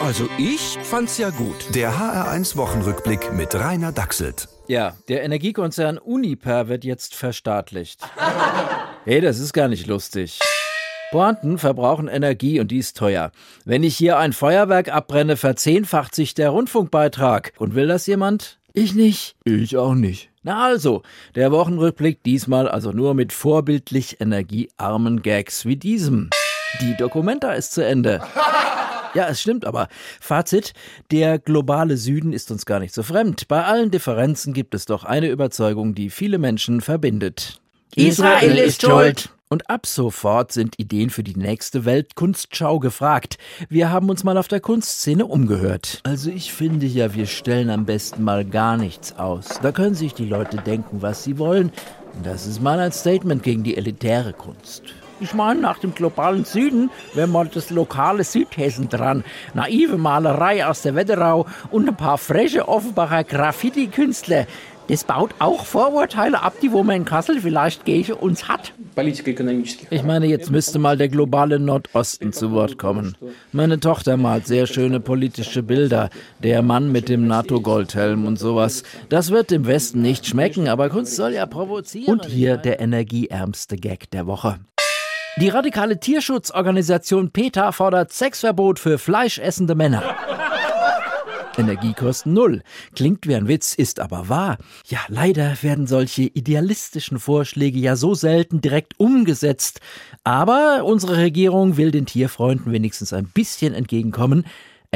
Also ich fand's ja gut. Der HR1 Wochenrückblick mit Rainer Dachselt. Ja, der Energiekonzern Uniper wird jetzt verstaatlicht. hey, das ist gar nicht lustig. Pointen verbrauchen Energie und die ist teuer. Wenn ich hier ein Feuerwerk abbrenne, verzehnfacht sich der Rundfunkbeitrag. Und will das jemand? Ich nicht. Ich auch nicht. Na also, der Wochenrückblick diesmal also nur mit vorbildlich energiearmen Gags wie diesem. Die Dokumenta ist zu Ende. Ja, es stimmt aber. Fazit, der globale Süden ist uns gar nicht so fremd. Bei allen Differenzen gibt es doch eine Überzeugung, die viele Menschen verbindet. Israel ist schuld. Und ab sofort sind Ideen für die nächste Weltkunstschau gefragt. Wir haben uns mal auf der Kunstszene umgehört. Also ich finde ja, wir stellen am besten mal gar nichts aus. Da können sich die Leute denken, was sie wollen. Das ist mal ein Statement gegen die elitäre Kunst. Ich meine, nach dem globalen Süden wäre mal das lokale Südhessen dran. Naive Malerei aus der Wetterau und ein paar frische Offenbacher Graffiti-Künstler. Das baut auch Vorurteile ab, die wo man in Kassel vielleicht gegen uns hat. Ich meine, jetzt müsste mal der globale Nordosten zu Wort kommen. Meine Tochter malt sehr schöne politische Bilder. Der Mann mit dem NATO-Goldhelm und sowas. Das wird dem Westen nicht schmecken, aber Kunst soll ja provozieren. Und hier der energieärmste Gag der Woche. Die radikale Tierschutzorganisation PETA fordert Sexverbot für fleischessende Männer. Energiekosten null. Klingt wie ein Witz, ist aber wahr. Ja, leider werden solche idealistischen Vorschläge ja so selten direkt umgesetzt. Aber unsere Regierung will den Tierfreunden wenigstens ein bisschen entgegenkommen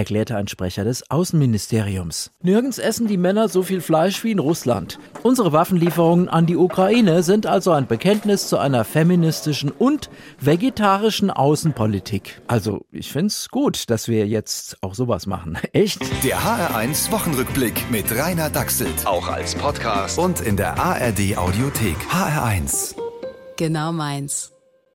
erklärte ein Sprecher des Außenministeriums. Nirgends essen die Männer so viel Fleisch wie in Russland. Unsere Waffenlieferungen an die Ukraine sind also ein Bekenntnis zu einer feministischen und vegetarischen Außenpolitik. Also, ich find's gut, dass wir jetzt auch sowas machen. Echt? Der HR1 Wochenrückblick mit Rainer Dachselt. Auch als Podcast und in der ARD Audiothek. HR1. Genau meins.